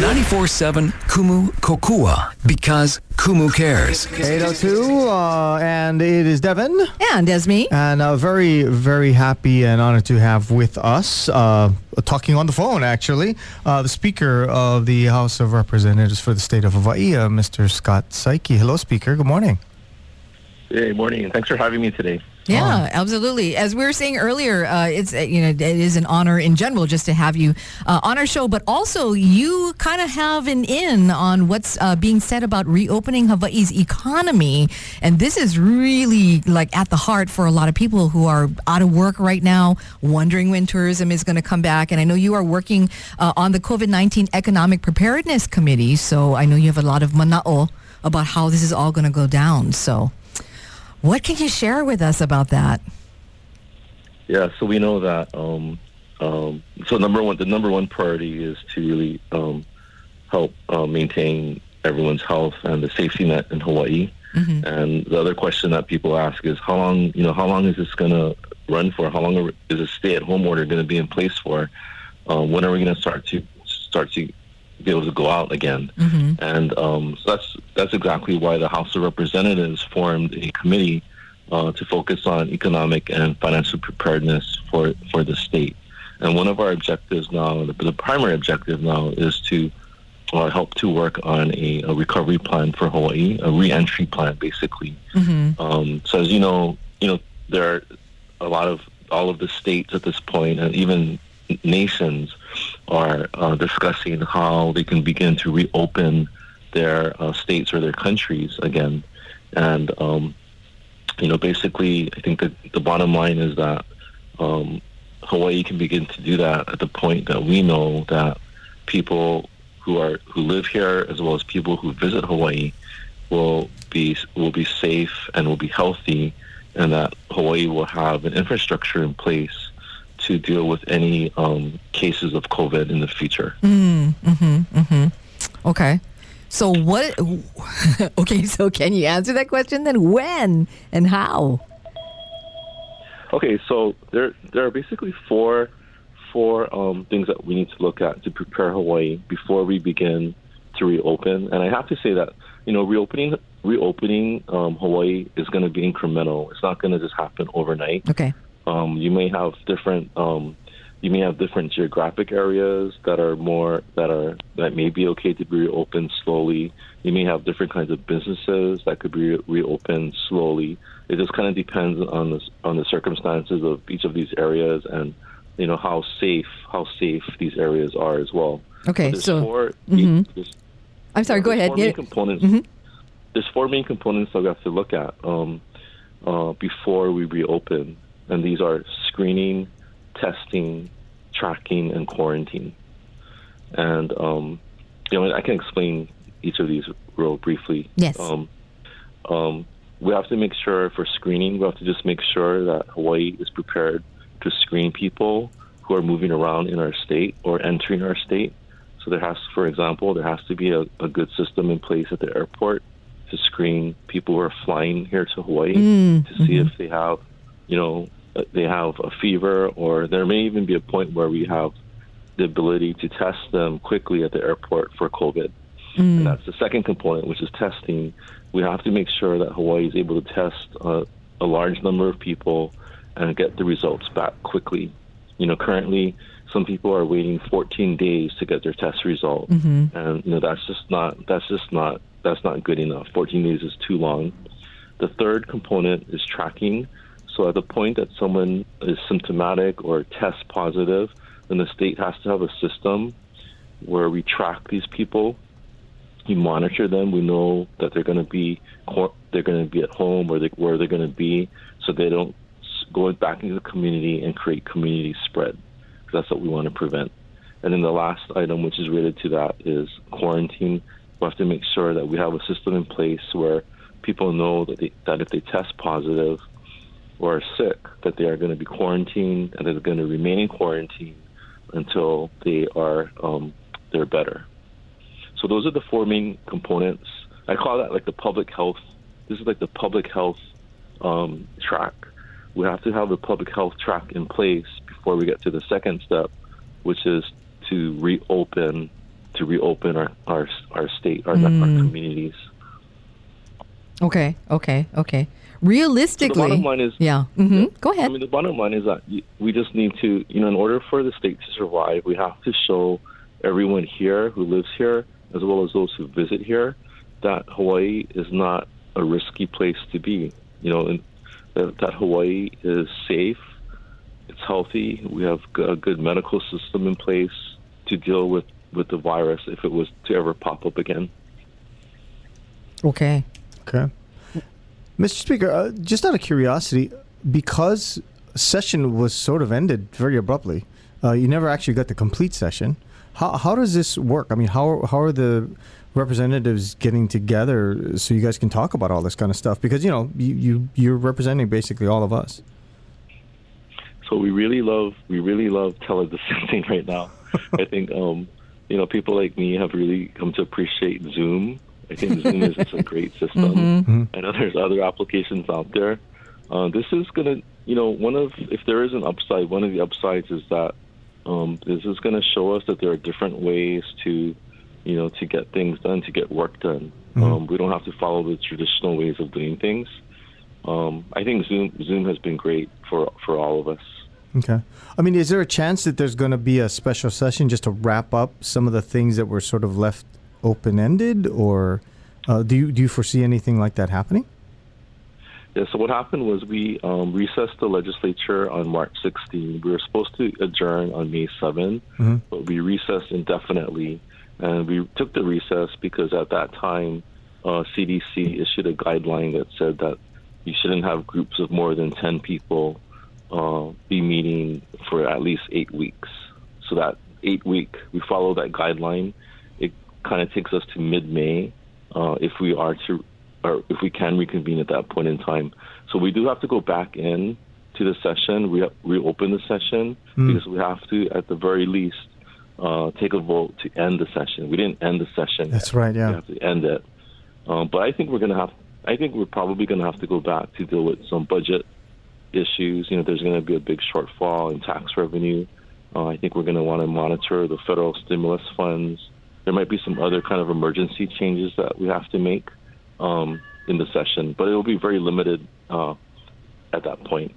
94.7 Kumu Kokua because Kumu cares. 802, uh, and it is Devin. And Esme. And uh, very, very happy and honored to have with us, uh, talking on the phone actually, uh, the Speaker of the House of Representatives for the state of Hawaii, uh, Mr. Scott Saiki. Hello, Speaker. Good morning. Hey, morning. Thanks for having me today. Yeah, absolutely. As we were saying earlier, uh, it's uh, you know it is an honor in general just to have you uh, on our show, but also you kind of have an in on what's uh, being said about reopening Hawaii's economy, and this is really like at the heart for a lot of people who are out of work right now, wondering when tourism is going to come back. And I know you are working uh, on the COVID nineteen Economic Preparedness Committee, so I know you have a lot of mana'o about how this is all going to go down. So. What can you share with us about that? Yeah, so we know that. Um, um, so number one, the number one priority is to really um, help uh, maintain everyone's health and the safety net in Hawaii. Mm-hmm. And the other question that people ask is, how long, you know, how long is this going to run for? How long is a stay-at-home order going to be in place for? Um, when are we going to start to start to be able to go out again. Mm-hmm. And um, so that's that's exactly why the House of Representatives formed a committee uh, to focus on economic and financial preparedness for for the state. And one of our objectives now, the, the primary objective now, is to uh, help to work on a, a, recovery plan for Hawaii, a reentry plan, basically. Mm-hmm. Um, so as you know, you know there are a lot of all of the states at this point, and even nations are uh, discussing how they can begin to reopen their uh, states or their countries again. And, um, you know, basically, I think that the bottom line is that um, Hawaii can begin to do that at the point that we know that people who are who live here as well as people who visit Hawaii will be will be safe and will be healthy, and that Hawaii will have an infrastructure in place to deal with any um, cases of COVID in the future. Mm, mm-hmm, mm-hmm. Okay. So what? Okay, so can you answer that question then? When and how? Okay, so there there are basically four four um, things that we need to look at to prepare Hawaii before we begin to reopen. And I have to say that you know reopening reopening um, Hawaii is going to be incremental. It's not going to just happen overnight. Okay. Um, you may have different um, you may have different geographic areas that are more that are that may be okay to be reopened slowly. You may have different kinds of businesses that could be reopened slowly. It just kind of depends on the on the circumstances of each of these areas and you know how safe how safe these areas are as well. Okay, so, so 4 mm-hmm. I'm sorry. Go ahead. Yeah. components. Mm-hmm. There's four main components that we have to look at um, uh, before we reopen and these are screening, testing, tracking, and quarantine. And um, you know, I can explain each of these real briefly. Yes. Um, um, we have to make sure for screening, we have to just make sure that Hawaii is prepared to screen people who are moving around in our state or entering our state. So there has, for example, there has to be a, a good system in place at the airport to screen people who are flying here to Hawaii mm, to see mm-hmm. if they have, you know, they have a fever, or there may even be a point where we have the ability to test them quickly at the airport for COVID. Mm. And that's the second component, which is testing. We have to make sure that Hawaii is able to test uh, a large number of people and get the results back quickly. You know, currently some people are waiting 14 days to get their test result, mm-hmm. and you know that's just not that's just not that's not good enough. 14 days is too long. The third component is tracking. So at the point that someone is symptomatic or test positive, then the state has to have a system where we track these people, we monitor them, we know that they're going to be they're going to be at home or they, where they're going to be, so they don't go back into the community and create community spread. That's what we want to prevent. And then the last item, which is related to that, is quarantine. We have to make sure that we have a system in place where people know that, they, that if they test positive, or are sick, that they are going to be quarantined and they're going to remain in quarantine until they are um, they're better. So those are the four main components. I call that like the public health. This is like the public health um, track. We have to have the public health track in place before we get to the second step, which is to reopen to reopen our our, our state, our, our communities. Okay, okay, okay. Realistically, bottom line is- yeah. hmm Go ahead. I mean, the bottom line is that we just need to, you know, in order for the state to survive, we have to show everyone here who lives here, as well as those who visit here, that Hawaii is not a risky place to be. You know, and that, that Hawaii is safe, it's healthy. We have a good medical system in place to deal with with the virus if it was to ever pop up again. Okay. Okay. Mr. Speaker, uh, just out of curiosity, because session was sort of ended very abruptly, uh, you never actually got the complete session. How, how does this work? I mean, how, how are the representatives getting together so you guys can talk about all this kind of stuff? Because, you know, you, you, you're representing basically all of us. So we really love we really love teledistancing right now. I think um, you know people like me have really come to appreciate Zoom. I think Zoom is just a great system. I know there's other applications out there. Uh, this is gonna you know one of if there is an upside, one of the upsides is that um, this is going to show us that there are different ways to you know to get things done, to get work done. Um, we don't have to follow the traditional ways of doing things. Um, I think Zoom Zoom has been great for for all of us. Okay. I mean, is there a chance that there's going to be a special session just to wrap up some of the things that were sort of left open ended, or uh, do you do you foresee anything like that happening? Yeah, so what happened was we um, recessed the legislature on March 16. We were supposed to adjourn on May 7, but we recessed indefinitely. And we took the recess because at that time, uh, CDC issued a guideline that said that you shouldn't have groups of more than 10 people uh, be meeting for at least eight weeks. So that eight week, we follow that guideline. Kind of takes us to mid May uh, if we are to, or if we can reconvene at that point in time. So we do have to go back in to the session, re- reopen the session because we have to, at the very least, uh, take a vote to end the session. We didn't end the session. That's yet. right, yeah. We have to end it. Um, but I think we're going to have. I think we're probably going to have to go back to deal with some budget issues. You know, there's going to be a big shortfall in tax revenue. Uh, I think we're going to want to monitor the federal stimulus funds. There might be some other kind of emergency changes that we have to make um, in the session, but it will be very limited uh, at that point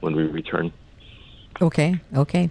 when we return. Okay. Okay.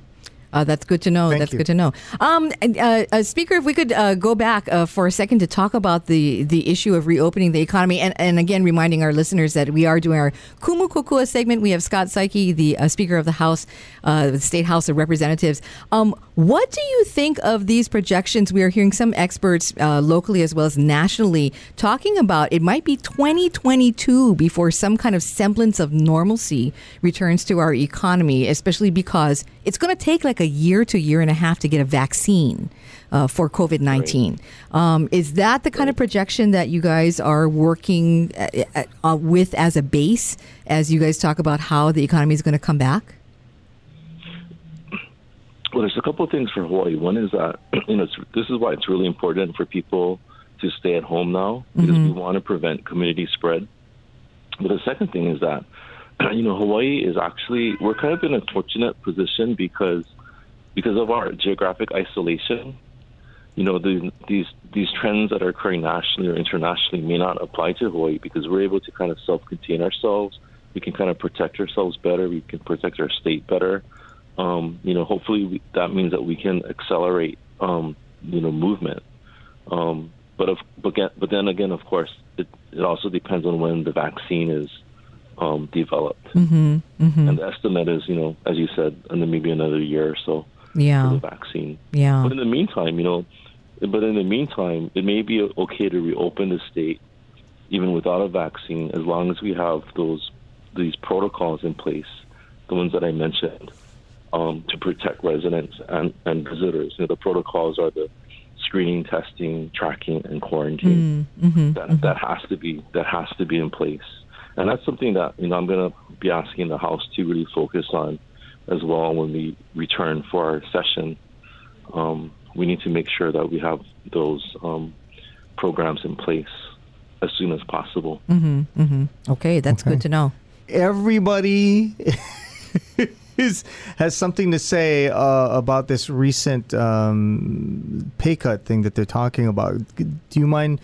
Uh, that's good to know. Thank that's you. good to know. Um, uh, uh, Speaker, if we could uh, go back uh, for a second to talk about the, the issue of reopening the economy, and, and again reminding our listeners that we are doing our Kumu Kokua segment. We have Scott Saiki, the uh, Speaker of the House, uh, the State House of Representatives. Um, what do you think of these projections? We are hearing some experts uh, locally as well as nationally talking about it might be 2022 before some kind of semblance of normalcy returns to our economy, especially because it's going to take like a year to a year and a half to get a vaccine uh, for COVID 19. Um, is that the kind of projection that you guys are working uh, uh, with as a base as you guys talk about how the economy is going to come back? Well, there's a couple of things for Hawaii. One is that you know it's, this is why it's really important for people to stay at home now because we want to prevent community spread. But the second thing is that you know Hawaii is actually we're kind of in a fortunate position because because of our geographic isolation. You know the, these these trends that are occurring nationally or internationally may not apply to Hawaii because we're able to kind of self-contain ourselves. We can kind of protect ourselves better. We can protect our state better um, you know, hopefully we, that means that we can accelerate, um, you know, movement. Um, but of, but, get, but then again, of course, it, it also depends on when the vaccine is um, developed. Mm-hmm, And the estimate is, you know, as you said, maybe another year or so for Yeah. the vaccine. Yeah. But in the meantime, you know, but in the meantime, it may be okay to reopen the state even without a vaccine, as long as we have those these protocols in place, the ones that I mentioned, um, to protect residents and, and visitors. You know, the protocols are the screening, testing, tracking, and quarantine. Mm, mm-hmm, that that mm-hmm. has to be that has to be in place, and that's something that you know I'm going to be asking the House to really focus on as well when we return for our session. Um, we need to make sure that we have those um, programs in place as soon as possible. Mhm. Mhm. Okay, that's good to know. Everybody is has something to say uh, about this recent um, pay cut thing that they're talking about. Do you mind?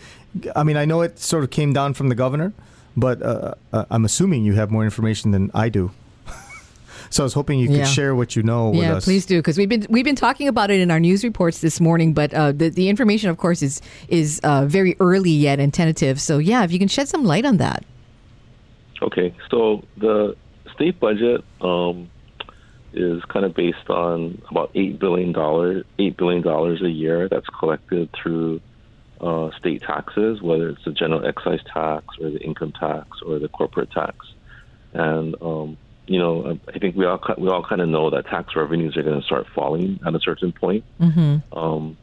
I mean, I know it sort of came down from the governor, but uh, uh, I'm assuming you have more information than I do. So I was hoping you could Yeah. share what you know with Yeah, us. please do because we've been we've been talking about it in our news reports this morning, but uh, the the information, of course, is is uh, very early yet and tentative. So yeah, if you can shed some light on that. Okay, so the state budget um, is kind of based on about eight billion dollars, eight billion dollars a year that's collected through uh, state taxes, whether it's the general excise tax or the income tax or the corporate tax. And um, you know, I think we all we all kind of know that tax revenues are going to start falling at a certain point. Mm-hmm. Um,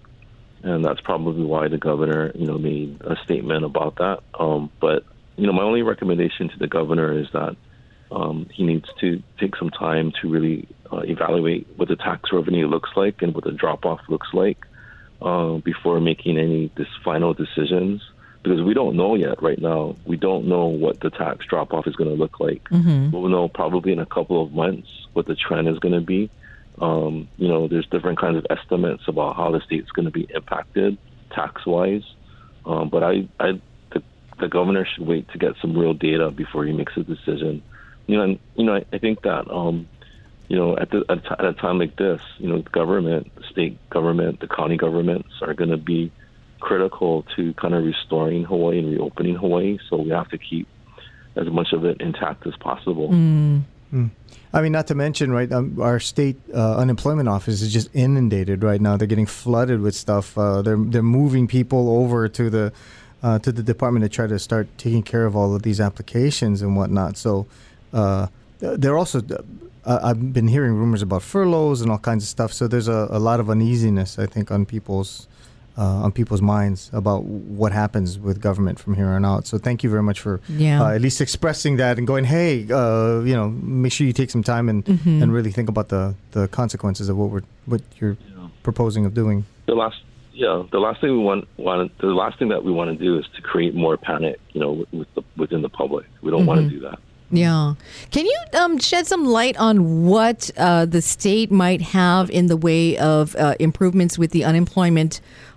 and that's probably why the governor, you know, made a statement about that. Um, but you know, my only recommendation to the governor is that um, he needs to take some time to really uh, evaluate what the tax revenue looks like and what the drop off looks like uh, before making any this final decisions. Because we don't know yet right now. We don't know what the tax drop off is going to look like. We'll know probably in a couple of months what the trend is going to be. Um, you know, there's different kinds of estimates about how the state's going to be impacted tax wise. Um, but I, I, the, the governor should wait to get some real data before he makes a decision. You know, and, you know, I, I think that, um, you know, at, the, at, a at a time like this, you know, the government, the state government, the county governments are going to be critical to kind of restoring Hawaii and reopening Hawaii. So we have to keep as much of it intact as possible. I mean, not to mention, right? Um, our state uh, unemployment office is just inundated right now. They're getting flooded with stuff. Uh, they're they're moving people over to the uh, to the department to try to start taking care of all of these applications and whatnot. So uh, they're also. Uh, I've been hearing rumors about furloughs and all kinds of stuff. So there's a, a lot of uneasiness, I think, on people's uh, on people's minds about what happens with government from here on out. So thank you very much for Yeah. uh, at least expressing that and going, hey, uh, you know, make sure you take some time and Mm-hmm. and really think about the, the consequences of what we're what you're proposing of doing. the last yeah the last thing we want want the last thing that we want to do is to create more panic you know with, with the, within the public we don't want to do that Yeah. Can you um, shed some light on what uh, the state might have in the way of uh, improvements with the unemployment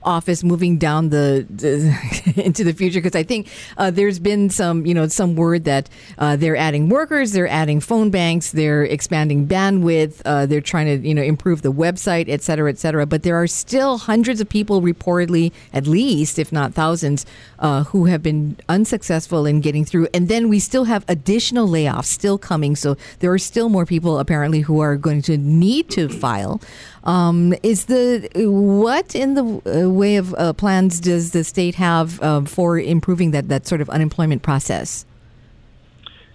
office moving down the, the into the future? Because I think uh, there's been some, you know, some word that uh, they're adding workers, they're adding phone banks, they're expanding bandwidth, uh, they're trying to, you know, improve the website, et cetera, et cetera. But there are still hundreds of people reportedly, at least, if not thousands, uh, who have been unsuccessful in getting through. And then we still have additional layoffs still coming. So there are still more people apparently who are going to need to file. Um, is the what in the uh, way of uh, plans does the state have um, for improving that that sort of unemployment process?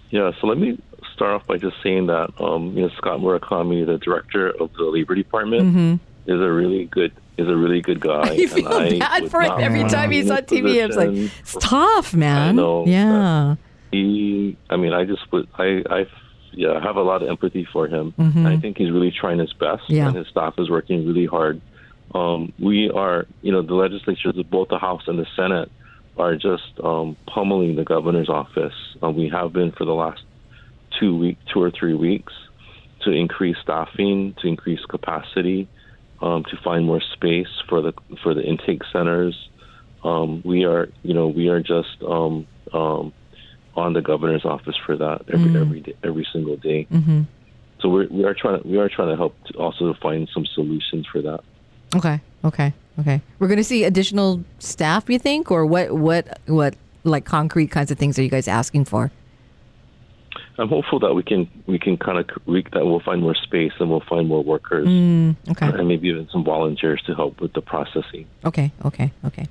yeah so let me start off by just saying that um, you know Scott Murakami the director of the labor department is a really good is a really good guy I and feel bad for him every time he's on TV. I'm like, it's tough, man. know, yeah. he i mean i just would i i yeah have a lot of empathy for him i think he's really trying his best Yeah. and his staff is working really hard um, we are you know the legislatures of both the house and the senate are just um, pummeling the governor's office uh, we have been for the last two week two or three weeks to increase staffing to increase capacity um, to find more space for the for the intake centers um, we are, you know, we are just um, um, on the governor's office for that every every day, every single day. Mm-hmm. So we're, we are trying we are trying to help to also to find some solutions for that. Okay. Okay. Okay. We're going to see additional staff, you think, or what? What? What? Like concrete kinds of things are you guys asking for? I'm hopeful that we can we can kind of we, that we'll find more space and we'll find more workers Mm, okay. and maybe even some volunteers to help with the processing. Okay. Okay. Okay.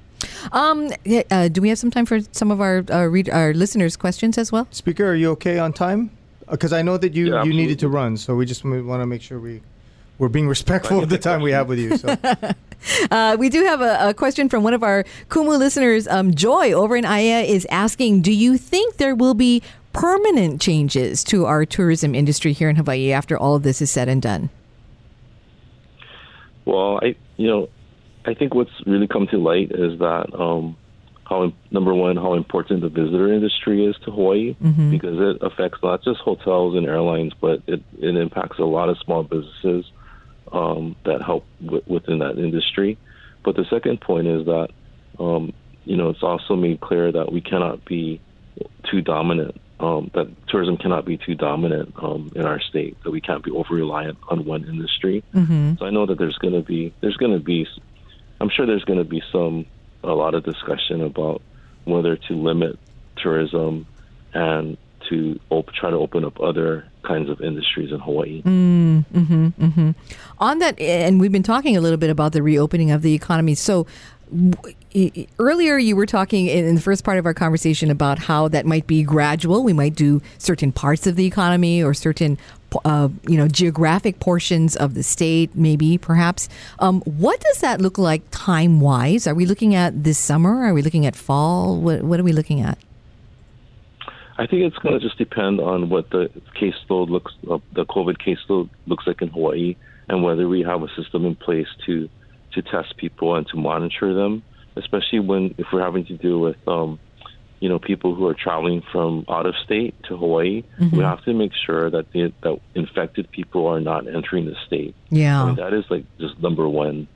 Um, yeah, uh, do we have some time for some of our uh, read, our listeners' questions as well? Speaker, are you okay on time? Because I know that you, Yeah, you needed to run, so we just want to make sure we we're being respectful of the time we have with you. So Uh, we do have a, a question from one of our Kumu listeners. Um, Joy over in Aiea is asking, do you think there will be permanent changes to our tourism industry here in Hawaii after all of this is said and done? Well, I you know, I think what's really come to light is that um, how number one how important the visitor industry is to Hawaii because it affects not just hotels and airlines, but it, it impacts a lot of small businesses um, that help w- within that industry. But the second point is that um, you know it's also made clear that we cannot be too dominant. Um, that tourism cannot be too dominant um, in our state. That we can't be over reliant on one industry. So I know that there's going to be there's going to be I'm sure there's going to be some a lot of discussion about whether to limit tourism and to op- try to open up other kinds of industries in Hawaii. On that, and we've been talking a little bit about the reopening of the economy. So earlier, you were talking in in the first part of our conversation about how that might be gradual. We might do certain parts of the economy or certain, uh, you know, geographic portions of the state, maybe perhaps. Um, what does that look like time wise? Are we looking at this summer? Are we looking at fall? What, what are we looking at? I think it's going to just depend on what the caseload looks, uh, the COVID caseload looks like in Hawaii, and whether we have a system in place to to test people and to monitor them, especially when if we're having to deal with, um, you know, people who are traveling from out of state to Hawaii. We have to make sure that the, that infected people are not entering the state. Yeah. I mean, that is like just number one.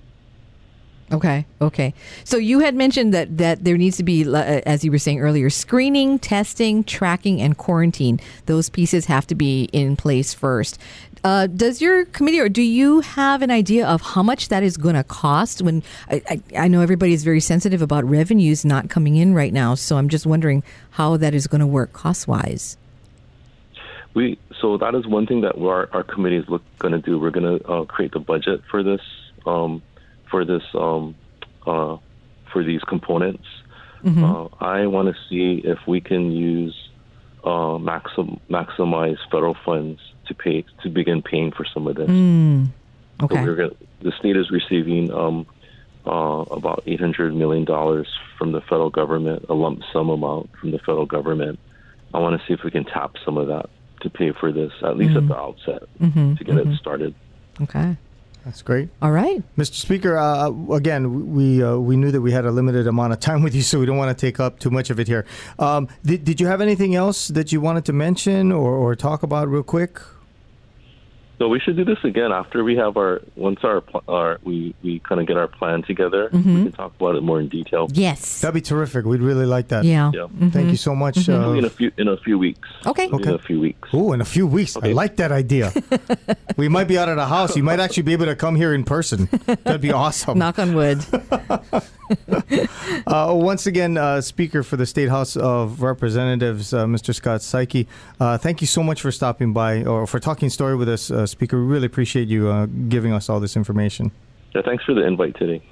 Okay. Okay. So you had mentioned that that there needs to be, uh, as you were saying earlier, screening, testing, tracking, and quarantine. Those pieces have to be in place first. Uh, does your committee, or do you have an idea of how much that is going to cost? When I, I, I know everybody is very sensitive about revenues not coming in right now, so I'm just wondering how that is going to work cost wise. We so that is one thing that our our committee is going to do. We're going to uh, create the budget for this um, for this um, uh, for these components. Uh, I want to see if we can use uh, maxim, maximize federal funds to pay to begin paying for some of this. So Okay. we're gonna, the state is receiving um, uh, about eight hundred million dollars from the federal government, a lump sum amount from the federal government. I want to see if we can tap some of that to pay for this, at least at the outset, to get it started. Okay. That's great. All right. Mr. Speaker, uh, again, we uh, we knew that we had a limited amount of time with you, so we don't want to take up too much of it here. Um, did, did you have anything else that you wanted to mention or, or talk about real quick? So we should do this again after we have our once our pl- our we we kind of get our plan together. We can talk about it more in detail. Yes. That'd be terrific. We'd really like that. Yeah. Yeah, Thank you so much. Maybe in Uh, a few in a few weeks. Okay. Maybe In a few weeks. oh, in a few weeks. I like that idea. we might be out of the house. You might actually be able to come here in person. That'd be awesome. Knock on wood. Uh, once again, uh, Speaker for the State House of Representatives, uh, Mr. Scott Saiki, uh, thank you so much for stopping by or for talking story with us, uh, Speaker. We really appreciate you uh, giving us all this information. Yeah, thanks for the invite today.